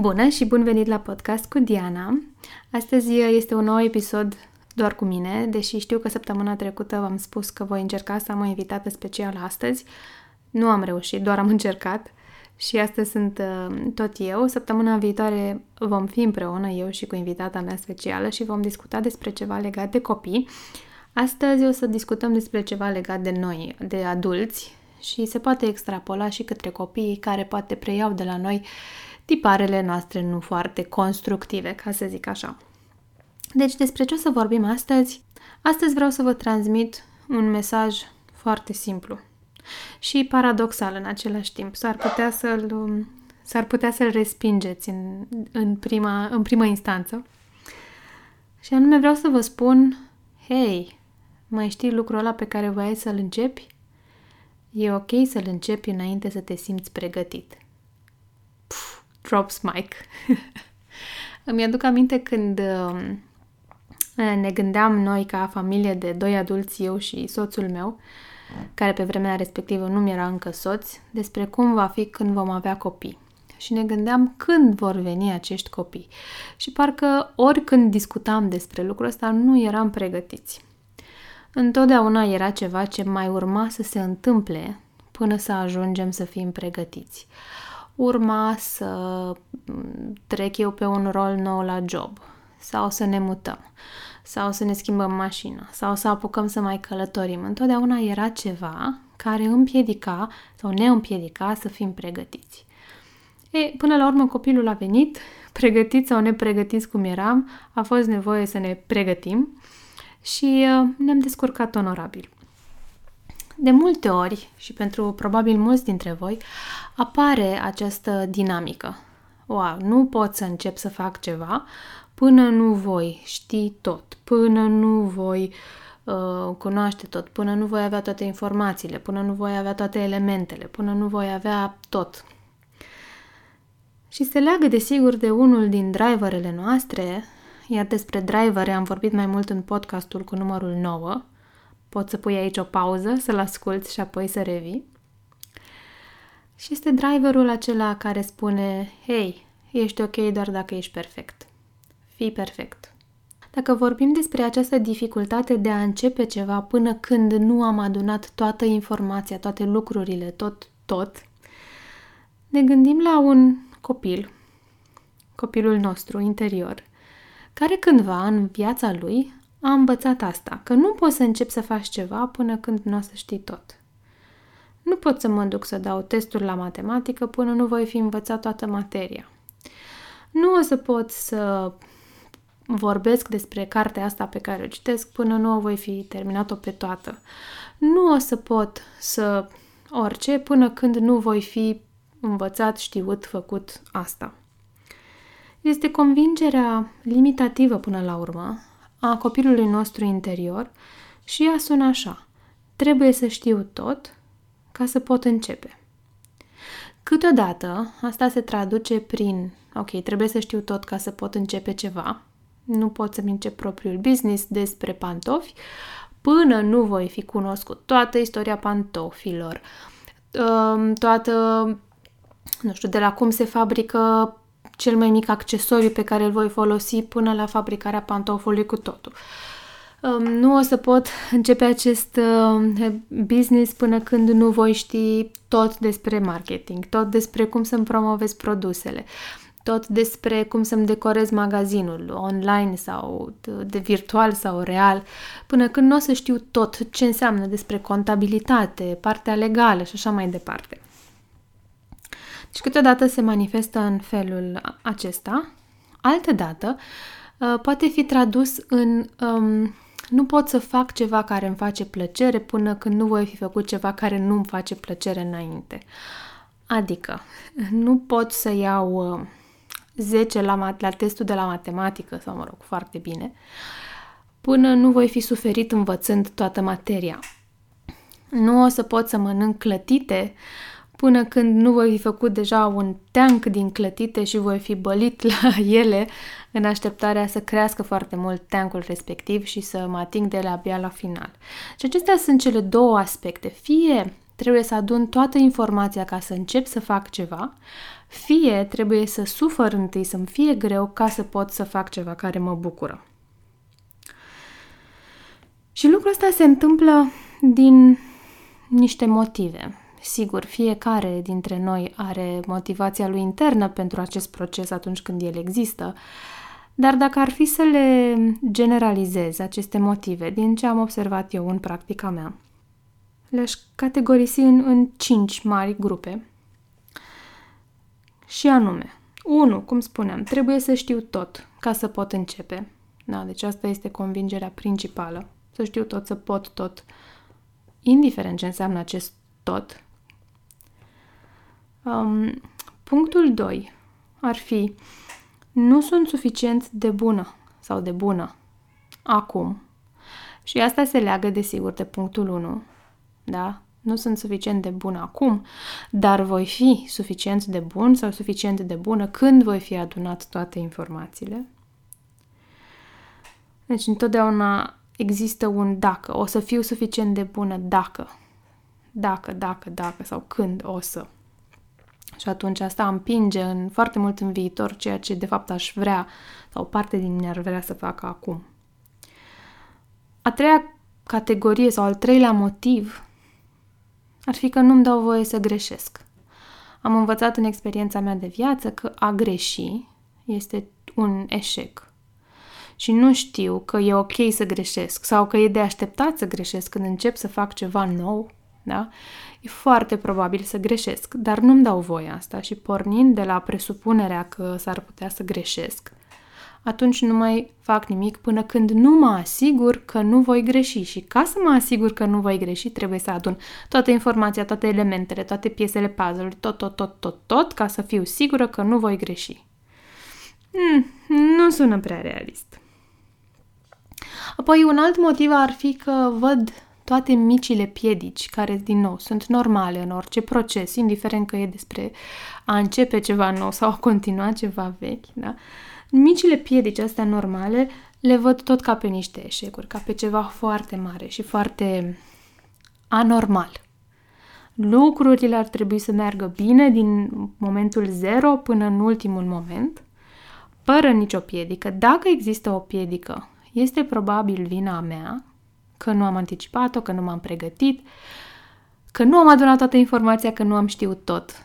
Bună și bun venit la podcast cu Diana. Astăzi este un nou episod doar cu mine, deși știu că săptămâna trecută v-am spus că voi încerca să am o invitată specială astăzi. Nu am reușit, doar am încercat și astăzi sunt uh, tot eu. Săptămâna viitoare vom fi împreună, eu și cu invitata mea specială și vom discuta despre ceva legat de copii. Astăzi o să discutăm despre ceva legat de noi, de adulți și se poate extrapola și către copiii care poate preiau de la noi tiparele noastre nu foarte constructive, ca să zic așa. Deci despre ce o să vorbim astăzi? Astăzi vreau să vă transmit un mesaj foarte simplu și paradoxal în același timp. S-ar putea să-l, s-ar putea să-l respingeți în, în, prima, în prima instanță. Și anume vreau să vă spun, hei, mai știi lucrul ăla pe care voiai să-l începi? E ok să-l începi înainte să te simți pregătit. Puf, drops mic. Îmi aduc aminte când um, ne gândeam noi ca familie de doi adulți, eu și soțul meu, care pe vremea respectivă nu mi era încă soț, despre cum va fi când vom avea copii. Și ne gândeam când vor veni acești copii. Și parcă oricând discutam despre lucrul ăsta, nu eram pregătiți. Întotdeauna era ceva ce mai urma să se întâmple până să ajungem să fim pregătiți. Urma să trec eu pe un rol nou la job sau să ne mutăm sau să ne schimbăm mașina sau să apucăm să mai călătorim. Întotdeauna era ceva care împiedica sau ne împiedica să fim pregătiți. E, până la urmă copilul a venit, pregătit sau nepregătiți cum eram, a fost nevoie să ne pregătim și uh, ne-am descurcat onorabil. De multe ori, și pentru probabil mulți dintre voi, apare această dinamică. Wow, nu pot să încep să fac ceva până nu voi ști tot, până nu voi uh, cunoaște tot, până nu voi avea toate informațiile, până nu voi avea toate elementele, până nu voi avea tot. Și se leagă, desigur, de unul din driverele noastre, iar despre drivere am vorbit mai mult în podcastul cu numărul 9. Poți să pui aici o pauză, să-l asculți și apoi să revii. Și este driverul acela care spune, hei, ești ok doar dacă ești perfect. Fii perfect. Dacă vorbim despre această dificultate de a începe ceva până când nu am adunat toată informația, toate lucrurile, tot, tot, ne gândim la un copil, copilul nostru interior, care cândva în viața lui a învățat asta, că nu poți să începi să faci ceva până când nu o să știi tot. Nu pot să mă duc să dau testul la matematică până nu voi fi învățat toată materia. Nu o să pot să vorbesc despre cartea asta pe care o citesc până nu o voi fi terminat-o pe toată. Nu o să pot să orice până când nu voi fi învățat, știut, făcut asta. Este convingerea limitativă până la urmă a copilului nostru interior și ea sună așa. Trebuie să știu tot ca să pot începe. Câteodată asta se traduce prin, ok, trebuie să știu tot ca să pot începe ceva, nu pot să-mi încep propriul business despre pantofi până nu voi fi cunoscut toată istoria pantofilor, um, toată, nu știu, de la cum se fabrică cel mai mic accesoriu pe care îl voi folosi până la fabricarea pantofului cu totul. Um, nu o să pot începe acest uh, business până când nu voi ști tot despre marketing, tot despre cum să-mi promovez produsele, tot despre cum să-mi decorez magazinul, online sau de virtual sau real, până când nu o să știu tot ce înseamnă despre contabilitate, partea legală și așa mai departe. Deci câteodată se manifestă în felul acesta, altădată uh, poate fi tradus în um, nu pot să fac ceva care îmi face plăcere până când nu voi fi făcut ceva care nu îmi face plăcere înainte. Adică, nu pot să iau uh, 10 la, la testul de la matematică, sau mă rog, foarte bine, până nu voi fi suferit învățând toată materia. Nu o să pot să mănânc clătite până când nu voi fi făcut deja un teanc din clătite și voi fi bălit la ele în așteptarea să crească foarte mult teancul respectiv și să mă ating de la abia la final. Și acestea sunt cele două aspecte. Fie trebuie să adun toată informația ca să încep să fac ceva, fie trebuie să sufăr întâi, să-mi fie greu ca să pot să fac ceva care mă bucură. Și lucrul ăsta se întâmplă din niște motive. Sigur, fiecare dintre noi are motivația lui internă pentru acest proces atunci când el există, dar dacă ar fi să le generalizez aceste motive din ce am observat eu în practica mea, le-aș categorisi în, în cinci mari grupe. Și anume, 1. Cum spuneam, trebuie să știu tot ca să pot începe. Da, deci asta este convingerea principală. Să știu tot, să pot tot. Indiferent ce înseamnă acest tot. Um, punctul 2 ar fi nu sunt suficient de bună sau de bună acum. Și asta se leagă, desigur, de punctul 1 da? Nu sunt suficient de bun acum, dar voi fi suficient de bun sau suficient de bună când voi fi adunat toate informațiile. Deci întotdeauna există un dacă. O să fiu suficient de bună dacă. Dacă, dacă, dacă sau când o să. Și atunci asta împinge în foarte mult în viitor ceea ce de fapt aș vrea sau parte din mine ar vrea să facă acum. A treia categorie sau al treilea motiv ar fi că nu-mi dau voie să greșesc. Am învățat în experiența mea de viață că a greși este un eșec. Și nu știu că e ok să greșesc sau că e de așteptat să greșesc când încep să fac ceva nou, da? E foarte probabil să greșesc, dar nu-mi dau voie asta și pornind de la presupunerea că s-ar putea să greșesc, atunci nu mai fac nimic până când nu mă asigur că nu voi greși. Și ca să mă asigur că nu voi greși, trebuie să adun toată informația, toate elementele, toate piesele puzzle tot, tot, tot, tot, tot, ca să fiu sigură că nu voi greși. Hmm, nu sună prea realist. Apoi, un alt motiv ar fi că văd toate micile piedici, care, din nou, sunt normale în orice proces, indiferent că e despre a începe ceva nou sau a continua ceva vechi, da? Micile piedici astea normale le văd tot ca pe niște eșecuri, ca pe ceva foarte mare și foarte anormal. Lucrurile ar trebui să meargă bine din momentul zero până în ultimul moment, fără nicio piedică. Dacă există o piedică, este probabil vina mea că nu am anticipat-o, că nu m-am pregătit, că nu am adunat toată informația, că nu am știut tot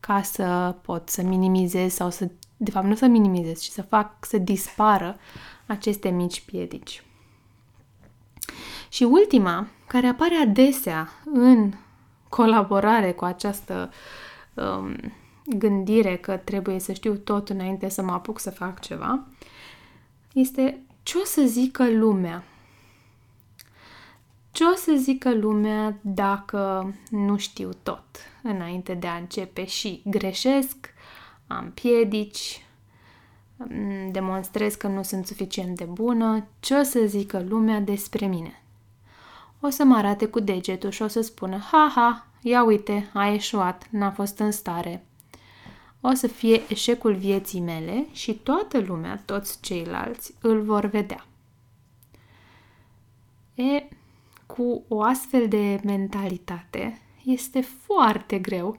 ca să pot să minimizez sau să de fapt nu să minimizez, ci să fac să dispară aceste mici piedici. Și ultima, care apare adesea în colaborare cu această um, gândire că trebuie să știu tot înainte să mă apuc să fac ceva, este ce o să zică lumea. Ce o să zică lumea dacă nu știu tot înainte de a începe și greșesc, am piedici, demonstrez că nu sunt suficient de bună, ce o să zică lumea despre mine? O să mă arate cu degetul și o să spună, ha-ha, ia uite, a eșuat, n-a fost în stare. O să fie eșecul vieții mele și toată lumea, toți ceilalți, îl vor vedea. E, cu o astfel de mentalitate, este foarte greu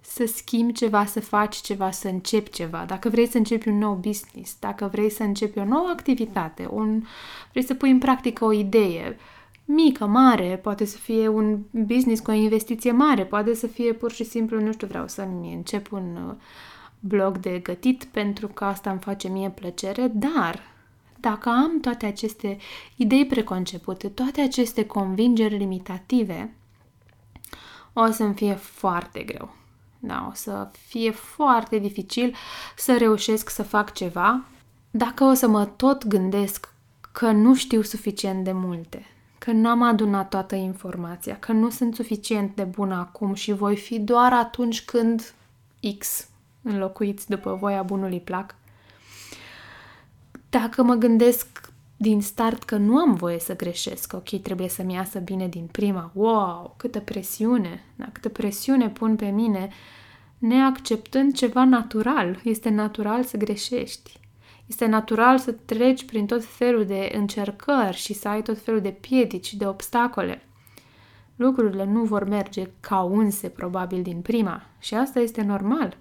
să schimbi ceva, să faci ceva, să începi ceva, dacă vrei să începi un nou business, dacă vrei să începi o nouă activitate, un, vrei să pui în practică o idee, mică, mare, poate să fie un business cu o investiție mare, poate să fie pur și simplu, nu știu, vreau să-mi încep un uh, blog de gătit pentru că asta îmi face mie plăcere, dar dacă am toate aceste idei preconcepute, toate aceste convingeri limitative, o să-mi fie foarte greu da, o să fie foarte dificil să reușesc să fac ceva dacă o să mă tot gândesc că nu știu suficient de multe, că n-am adunat toată informația, că nu sunt suficient de bună acum și voi fi doar atunci când X înlocuiți după voia bunului plac. Dacă mă gândesc din start că nu am voie să greșesc, ok, trebuie să-mi iasă bine din prima, wow, câtă presiune, da, câtă presiune pun pe mine, neacceptând ceva natural. Este natural să greșești. Este natural să treci prin tot felul de încercări și să ai tot felul de piedici, de obstacole. Lucrurile nu vor merge ca unse, probabil, din prima. Și asta este normal.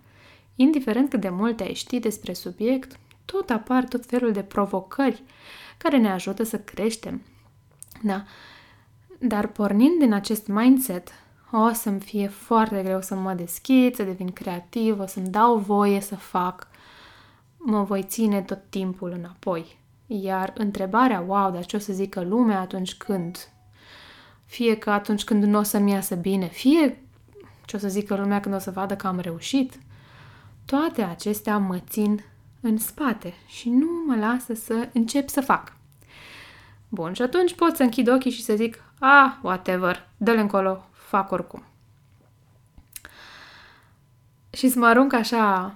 Indiferent cât de multe ai ști despre subiect, tot apar tot felul de provocări care ne ajută să creștem. Da. Dar pornind din acest mindset, o să-mi fie foarte greu să mă deschid, să devin creativ, o să-mi dau voie să fac. Mă voi ține tot timpul înapoi. Iar întrebarea, wow, dar ce o să zică lumea atunci când? Fie că atunci când nu o să-mi iasă bine, fie ce o să zică lumea când o să vadă că am reușit. Toate acestea mă țin în spate și nu mă lasă să încep să fac. Bun, și atunci pot să închid ochii și să zic, ah, whatever, dă-le încolo, fac oricum. Și să mă arunc așa,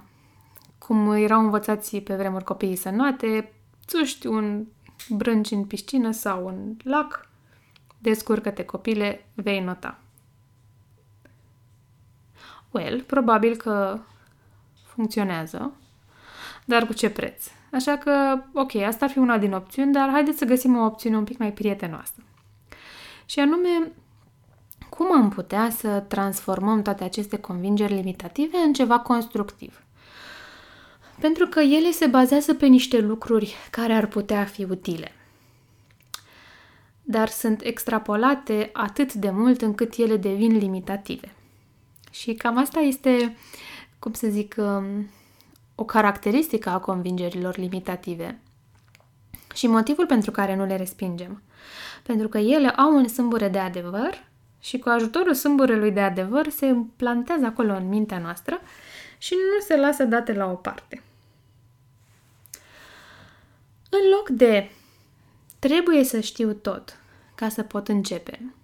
cum erau învățați pe vremuri copiii să noate, țuști un brânci în piscină sau în lac, descurcă-te copile, vei nota. Well, probabil că funcționează, dar cu ce preț? Așa că, ok, asta ar fi una din opțiuni, dar haideți să găsim o opțiune un pic mai prietenoasă. Și anume, cum am putea să transformăm toate aceste convingeri limitative în ceva constructiv? Pentru că ele se bazează pe niște lucruri care ar putea fi utile. Dar sunt extrapolate atât de mult încât ele devin limitative. Și cam asta este, cum să zic, um, o caracteristică a convingerilor limitative și motivul pentru care nu le respingem. Pentru că ele au un sâmbure de adevăr și cu ajutorul sâmburelui de adevăr se plantează acolo în mintea noastră și nu se lasă date la o parte. În loc de trebuie să știu tot ca să pot începe,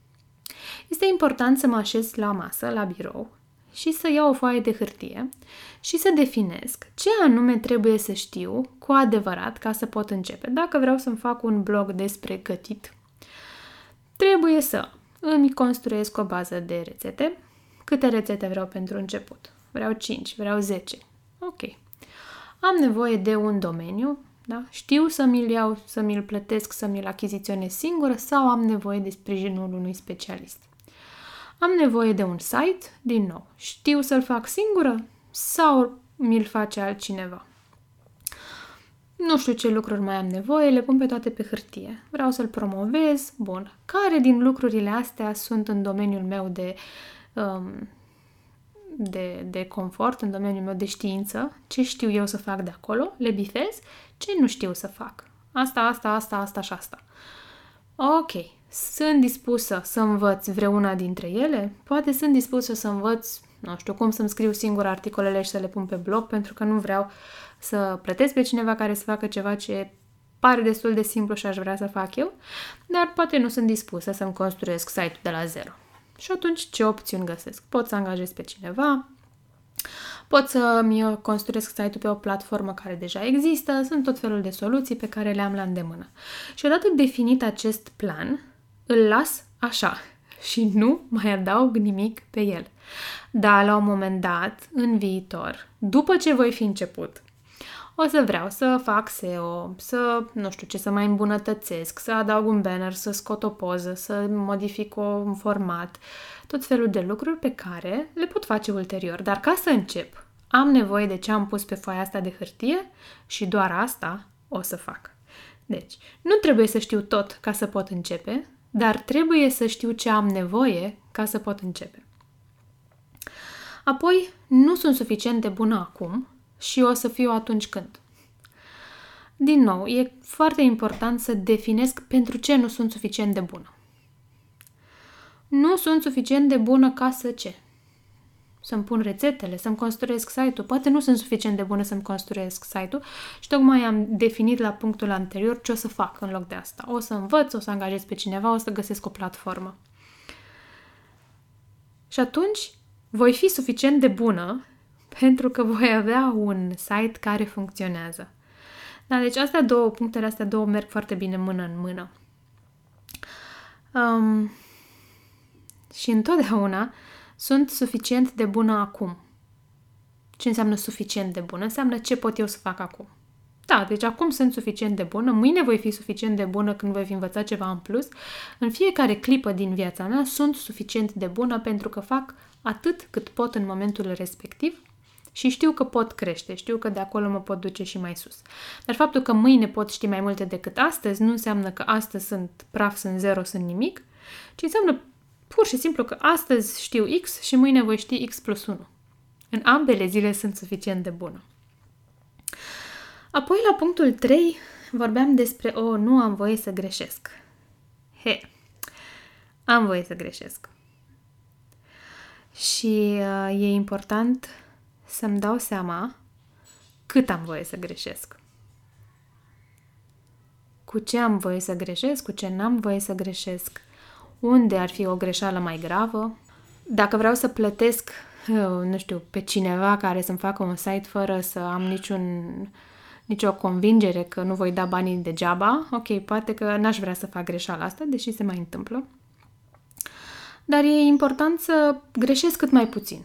este important să mă așez la masă, la birou și să iau o foaie de hârtie și să definesc ce anume trebuie să știu cu adevărat ca să pot începe. Dacă vreau să-mi fac un blog despre gătit, trebuie să îmi construiesc o bază de rețete. Câte rețete vreau pentru început? Vreau 5, vreau 10. Ok. Am nevoie de un domeniu, da? Știu să mi-l iau, să mi-l plătesc, să mi-l achiziționez singură sau am nevoie de sprijinul unui specialist. Am nevoie de un site, din nou. Știu să-l fac singură sau mi-l face altcineva? Nu știu ce lucruri mai am nevoie, le pun pe toate pe hârtie. Vreau să-l promovez, bun. Care din lucrurile astea sunt în domeniul meu de, um, de, de confort, în domeniul meu de știință? Ce știu eu să fac de acolo? Le bifez? Ce nu știu să fac? Asta, asta, asta, asta și asta. Ok, sunt dispusă să învăț vreuna dintre ele? Poate sunt dispusă să învăț, nu știu, cum să-mi scriu singur articolele și să le pun pe blog, pentru că nu vreau să plătesc pe cineva care să facă ceva ce pare destul de simplu și aș vrea să fac eu, dar poate nu sunt dispusă să-mi construiesc site-ul de la zero. Și atunci ce opțiuni găsesc? Pot să angajez pe cineva, pot să-mi construiesc site-ul pe o platformă care deja există, sunt tot felul de soluții pe care le am la îndemână. Și odată definit acest plan, îl las așa și nu mai adaug nimic pe el. Dar la un moment dat, în viitor, după ce voi fi început, o să vreau să fac SEO, să, nu știu ce, să mai îmbunătățesc, să adaug un banner, să scot o poză, să modific un format, tot felul de lucruri pe care le pot face ulterior. Dar ca să încep, am nevoie de ce am pus pe foaia asta de hârtie și doar asta o să fac. Deci, nu trebuie să știu tot ca să pot începe, dar trebuie să știu ce am nevoie ca să pot începe. Apoi, nu sunt suficient de bună acum și o să fiu atunci când. Din nou, e foarte important să definesc pentru ce nu sunt suficient de bună. Nu sunt suficient de bună ca să ce? Să-mi pun rețetele, să-mi construiesc site-ul. Poate nu sunt suficient de bună să-mi construiesc site-ul și tocmai am definit la punctul anterior ce o să fac în loc de asta. O să învăț, o să angajez pe cineva, o să găsesc o platformă. Și atunci voi fi suficient de bună pentru că voi avea un site care funcționează. Da, deci astea două, punctele astea două merg foarte bine mână în mână. Um, și întotdeauna sunt suficient de bună acum. Ce înseamnă suficient de bună? Înseamnă ce pot eu să fac acum. Da, deci acum sunt suficient de bună, mâine voi fi suficient de bună când voi fi învățat ceva în plus. În fiecare clipă din viața mea sunt suficient de bună pentru că fac atât cât pot în momentul respectiv și știu că pot crește, știu că de acolo mă pot duce și mai sus. Dar faptul că mâine pot ști mai multe decât astăzi nu înseamnă că astăzi sunt praf, sunt zero, sunt nimic, ci înseamnă pur și simplu că astăzi știu X și mâine voi ști X plus 1. În ambele zile sunt suficient de bună. Apoi, la punctul 3, vorbeam despre o, oh, nu am voie să greșesc. He, am voie să greșesc. Și uh, e important să-mi dau seama cât am voie să greșesc. Cu ce am voie să greșesc, cu ce n-am voie să greșesc, unde ar fi o greșeală mai gravă. Dacă vreau să plătesc, uh, nu știu, pe cineva care să-mi facă un site fără să am niciun, nicio convingere că nu voi da banii degeaba, ok, poate că n-aș vrea să fac greșeala asta, deși se mai întâmplă. Dar e important să greșesc cât mai puțin.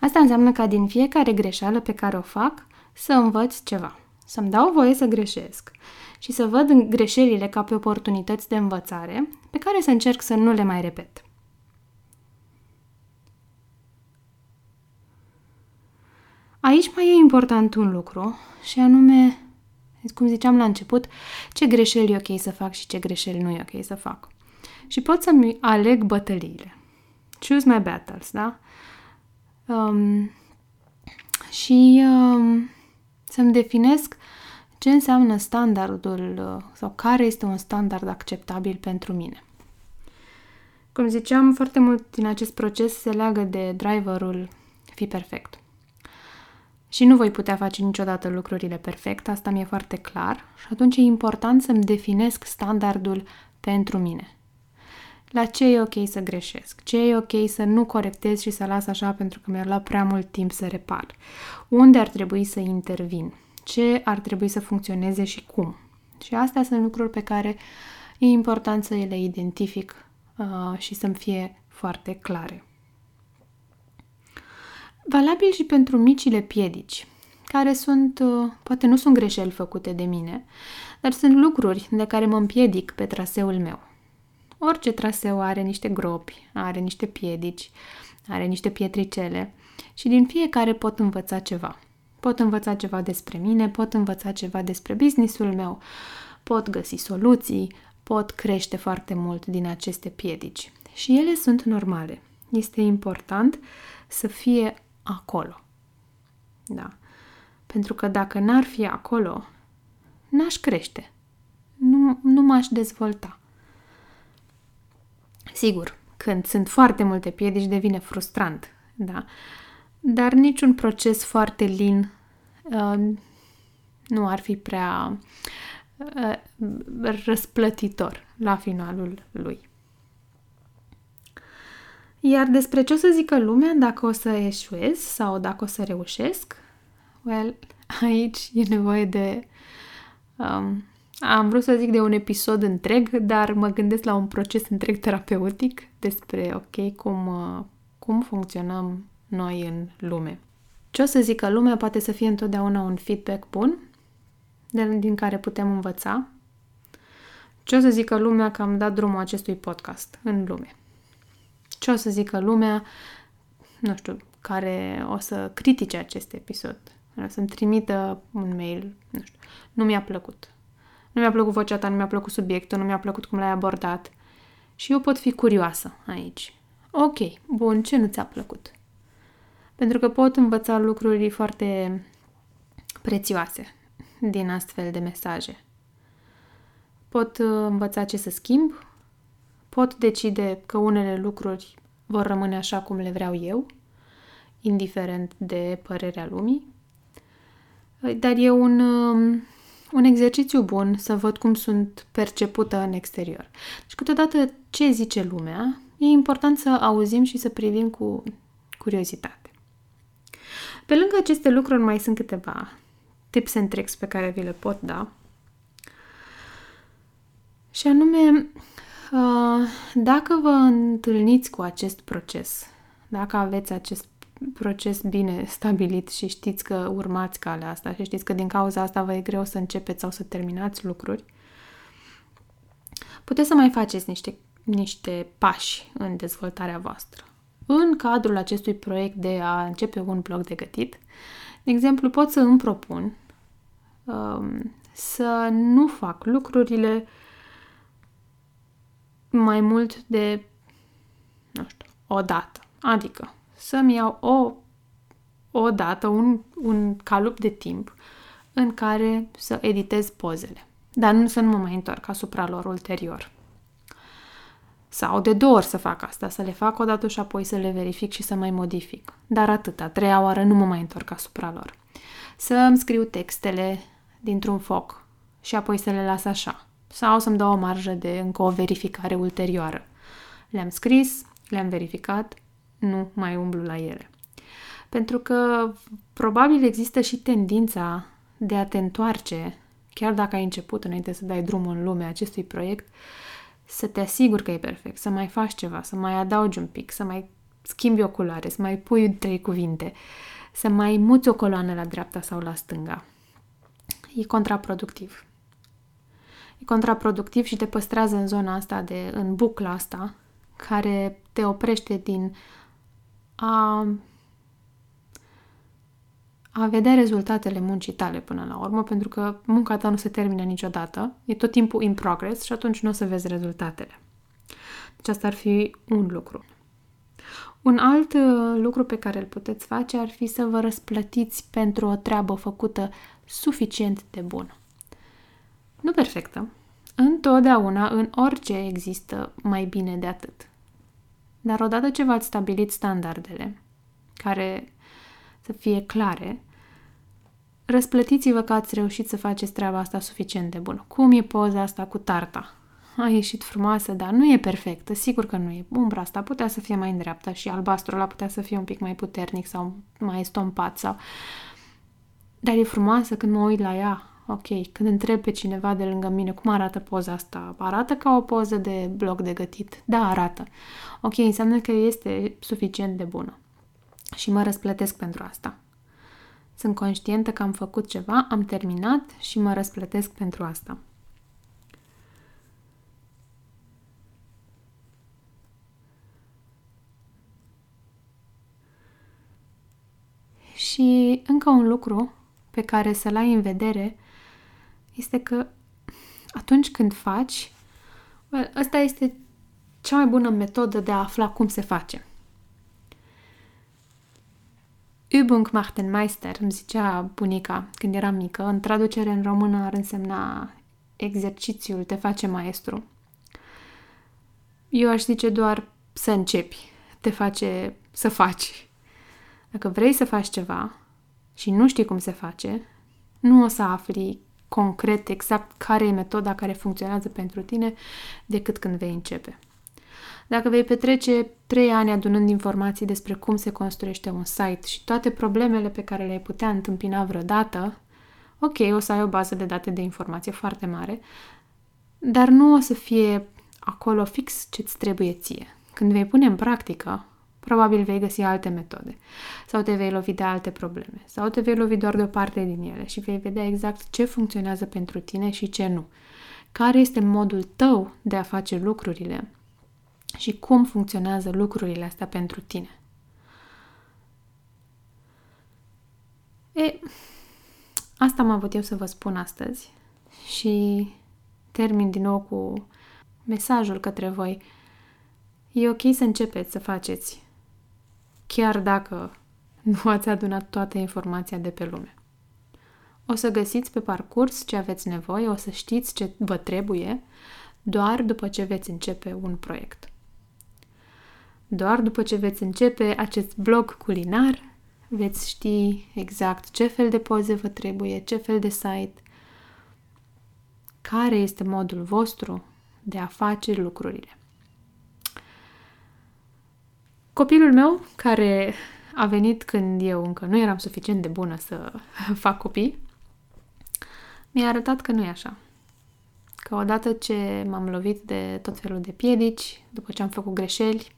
Asta înseamnă ca din fiecare greșeală pe care o fac să învăț ceva, să-mi dau voie să greșesc și să văd greșelile ca pe oportunități de învățare pe care să încerc să nu le mai repet. Aici mai e important un lucru și anume, cum ziceam la început, ce greșeli e ok să fac și ce greșeli nu e ok să fac. Și pot să-mi aleg bătăliile. Choose my battles, da? Um, și um, să-mi definesc ce înseamnă standardul uh, sau care este un standard acceptabil pentru mine. Cum ziceam, foarte mult din acest proces se leagă de driverul fi perfect. Și nu voi putea face niciodată lucrurile perfect, asta mi-e foarte clar, și atunci e important să-mi definesc standardul pentru mine la ce e ok să greșesc, ce e ok să nu corectez și să las așa pentru că mi-ar lua prea mult timp să repar, unde ar trebui să intervin, ce ar trebui să funcționeze și cum. Și astea sunt lucruri pe care e important să le identific uh, și să-mi fie foarte clare. Valabil și pentru micile piedici, care sunt, uh, poate nu sunt greșeli făcute de mine, dar sunt lucruri de care mă împiedic pe traseul meu. Orice traseu are niște gropi, are niște piedici, are niște pietricele și din fiecare pot învăța ceva. Pot învăța ceva despre mine, pot învăța ceva despre businessul meu, pot găsi soluții, pot crește foarte mult din aceste piedici. Și ele sunt normale. Este important să fie acolo. Da. Pentru că dacă n-ar fi acolo, n-aș crește. Nu, nu m-aș dezvolta. Sigur, când sunt foarte multe piedici devine frustrant, da? Dar niciun proces foarte lin uh, nu ar fi prea uh, răsplătitor la finalul lui. Iar despre ce o să zică lumea dacă o să eșuez sau dacă o să reușesc, well, aici e nevoie de um, am vrut să zic de un episod întreg, dar mă gândesc la un proces întreg terapeutic despre, ok, cum, uh, cum funcționăm noi în lume. Ce o să zică lumea poate să fie întotdeauna un feedback bun, din care putem învăța. Ce o să zică lumea că am dat drumul acestui podcast în lume. Ce o să zică lumea, nu știu, care o să critique acest episod. O să-mi trimită un mail, nu știu, nu mi-a plăcut nu mi-a plăcut vocea ta, nu mi-a plăcut subiectul, nu mi-a plăcut cum l-ai abordat. Și eu pot fi curioasă aici. Ok, bun, ce nu ți-a plăcut? Pentru că pot învăța lucruri foarte prețioase din astfel de mesaje. Pot uh, învăța ce să schimb, pot decide că unele lucruri vor rămâne așa cum le vreau eu, indiferent de părerea lumii, dar e un um, un exercițiu bun să văd cum sunt percepută în exterior. Și câteodată ce zice lumea, e important să auzim și să privim cu curiozitate. Pe lângă aceste lucruri mai sunt câteva tips and tricks pe care vi le pot da. Și anume, uh, dacă vă întâlniți cu acest proces, dacă aveți acest proces bine stabilit și știți că urmați calea asta și știți că din cauza asta vă e greu să începeți sau să terminați lucruri, puteți să mai faceți niște, niște pași în dezvoltarea voastră. În cadrul acestui proiect de a începe un blog de gătit, de exemplu, pot să îmi propun um, să nu fac lucrurile mai mult de, nu știu, o dată. Adică să-mi iau o, o dată, un, un calup de timp în care să editez pozele. Dar nu să nu mă mai întorc asupra lor ulterior. Sau de două ori să fac asta, să le fac o dată și apoi să le verific și să mai modific. Dar atâta, treia oară nu mă mai întorc asupra lor. Să îmi scriu textele dintr-un foc și apoi să le las așa. Sau să-mi dau o marjă de încă o verificare ulterioară. Le-am scris, le-am verificat, nu mai umblu la ele. Pentru că probabil există și tendința de a te întoarce, chiar dacă ai început înainte să dai drumul în lume acestui proiect, să te asiguri că e perfect, să mai faci ceva, să mai adaugi un pic, să mai schimbi oculare, să mai pui trei cuvinte, să mai muți o coloană la dreapta sau la stânga. E contraproductiv. E contraproductiv și te păstrează în zona asta de, în bucla asta, care te oprește din a a vedea rezultatele muncii tale până la urmă, pentru că munca ta nu se termină niciodată, e tot timpul in progress și atunci nu o să vezi rezultatele. Deci asta ar fi un lucru. Un alt uh, lucru pe care îl puteți face ar fi să vă răsplătiți pentru o treabă făcută suficient de bună. Nu perfectă. Întotdeauna, în orice există mai bine de atât. Dar odată ce v-ați stabilit standardele, care să fie clare, răsplătiți-vă că ați reușit să faceți treaba asta suficient de bună. Cum e poza asta cu tarta? A ieșit frumoasă, dar nu e perfectă, sigur că nu e. Umbra asta putea să fie mai îndreaptă și albastrul ăla putea să fie un pic mai puternic sau mai estompat sau... Dar e frumoasă când mă uit la ea. Ok, când întreb pe cineva de lângă mine cum arată poza asta, arată ca o poză de bloc de gătit? Da, arată. Ok, înseamnă că este suficient de bună și mă răsplătesc pentru asta. Sunt conștientă că am făcut ceva, am terminat și mă răsplătesc pentru asta. Și încă un lucru pe care să-l ai în vedere este că atunci când faci, well, asta este cea mai bună metodă de a afla cum se face. Übung macht den Meister, îmi zicea bunica când eram mică. În traducere în română ar însemna exercițiul te face maestru. Eu aș zice doar să începi, te face să faci. Dacă vrei să faci ceva și nu știi cum se face, nu o să afli concret exact care e metoda care funcționează pentru tine decât când vei începe. Dacă vei petrece trei ani adunând informații despre cum se construiește un site și toate problemele pe care le-ai putea întâmpina vreodată, ok, o să ai o bază de date de informație foarte mare, dar nu o să fie acolo fix ce-ți trebuie ție. Când vei pune în practică, probabil vei găsi alte metode sau te vei lovi de alte probleme sau te vei lovi doar de o parte din ele și vei vedea exact ce funcționează pentru tine și ce nu. Care este modul tău de a face lucrurile și cum funcționează lucrurile astea pentru tine. E, asta am avut eu să vă spun astăzi și termin din nou cu mesajul către voi. E ok să începeți să faceți, chiar dacă nu ați adunat toată informația de pe lume. O să găsiți pe parcurs ce aveți nevoie, o să știți ce vă trebuie, doar după ce veți începe un proiect. Doar după ce veți începe acest blog culinar, veți ști exact ce fel de poze vă trebuie, ce fel de site, care este modul vostru de a face lucrurile. Copilul meu, care a venit când eu încă nu eram suficient de bună să fac copii, mi-a arătat că nu e așa. Că odată ce m-am lovit de tot felul de piedici, după ce am făcut greșeli,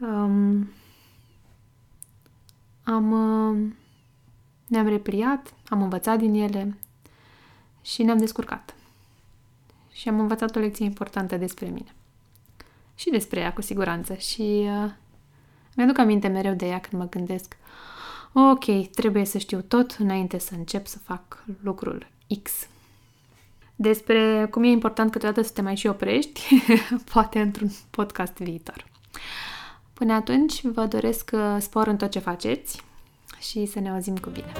um, am, uh, ne-am repliat, am învățat din ele și ne-am descurcat. Și am învățat o lecție importantă despre mine. Și despre ea, cu siguranță. Și uh, mi-aduc aminte mereu de ea când mă gândesc ok, trebuie să știu tot înainte să încep să fac lucrul X. Despre cum e important câteodată să te mai și oprești, poate într-un podcast viitor. Până atunci, vă doresc uh, spor în tot ce faceți și să ne auzim cu bine!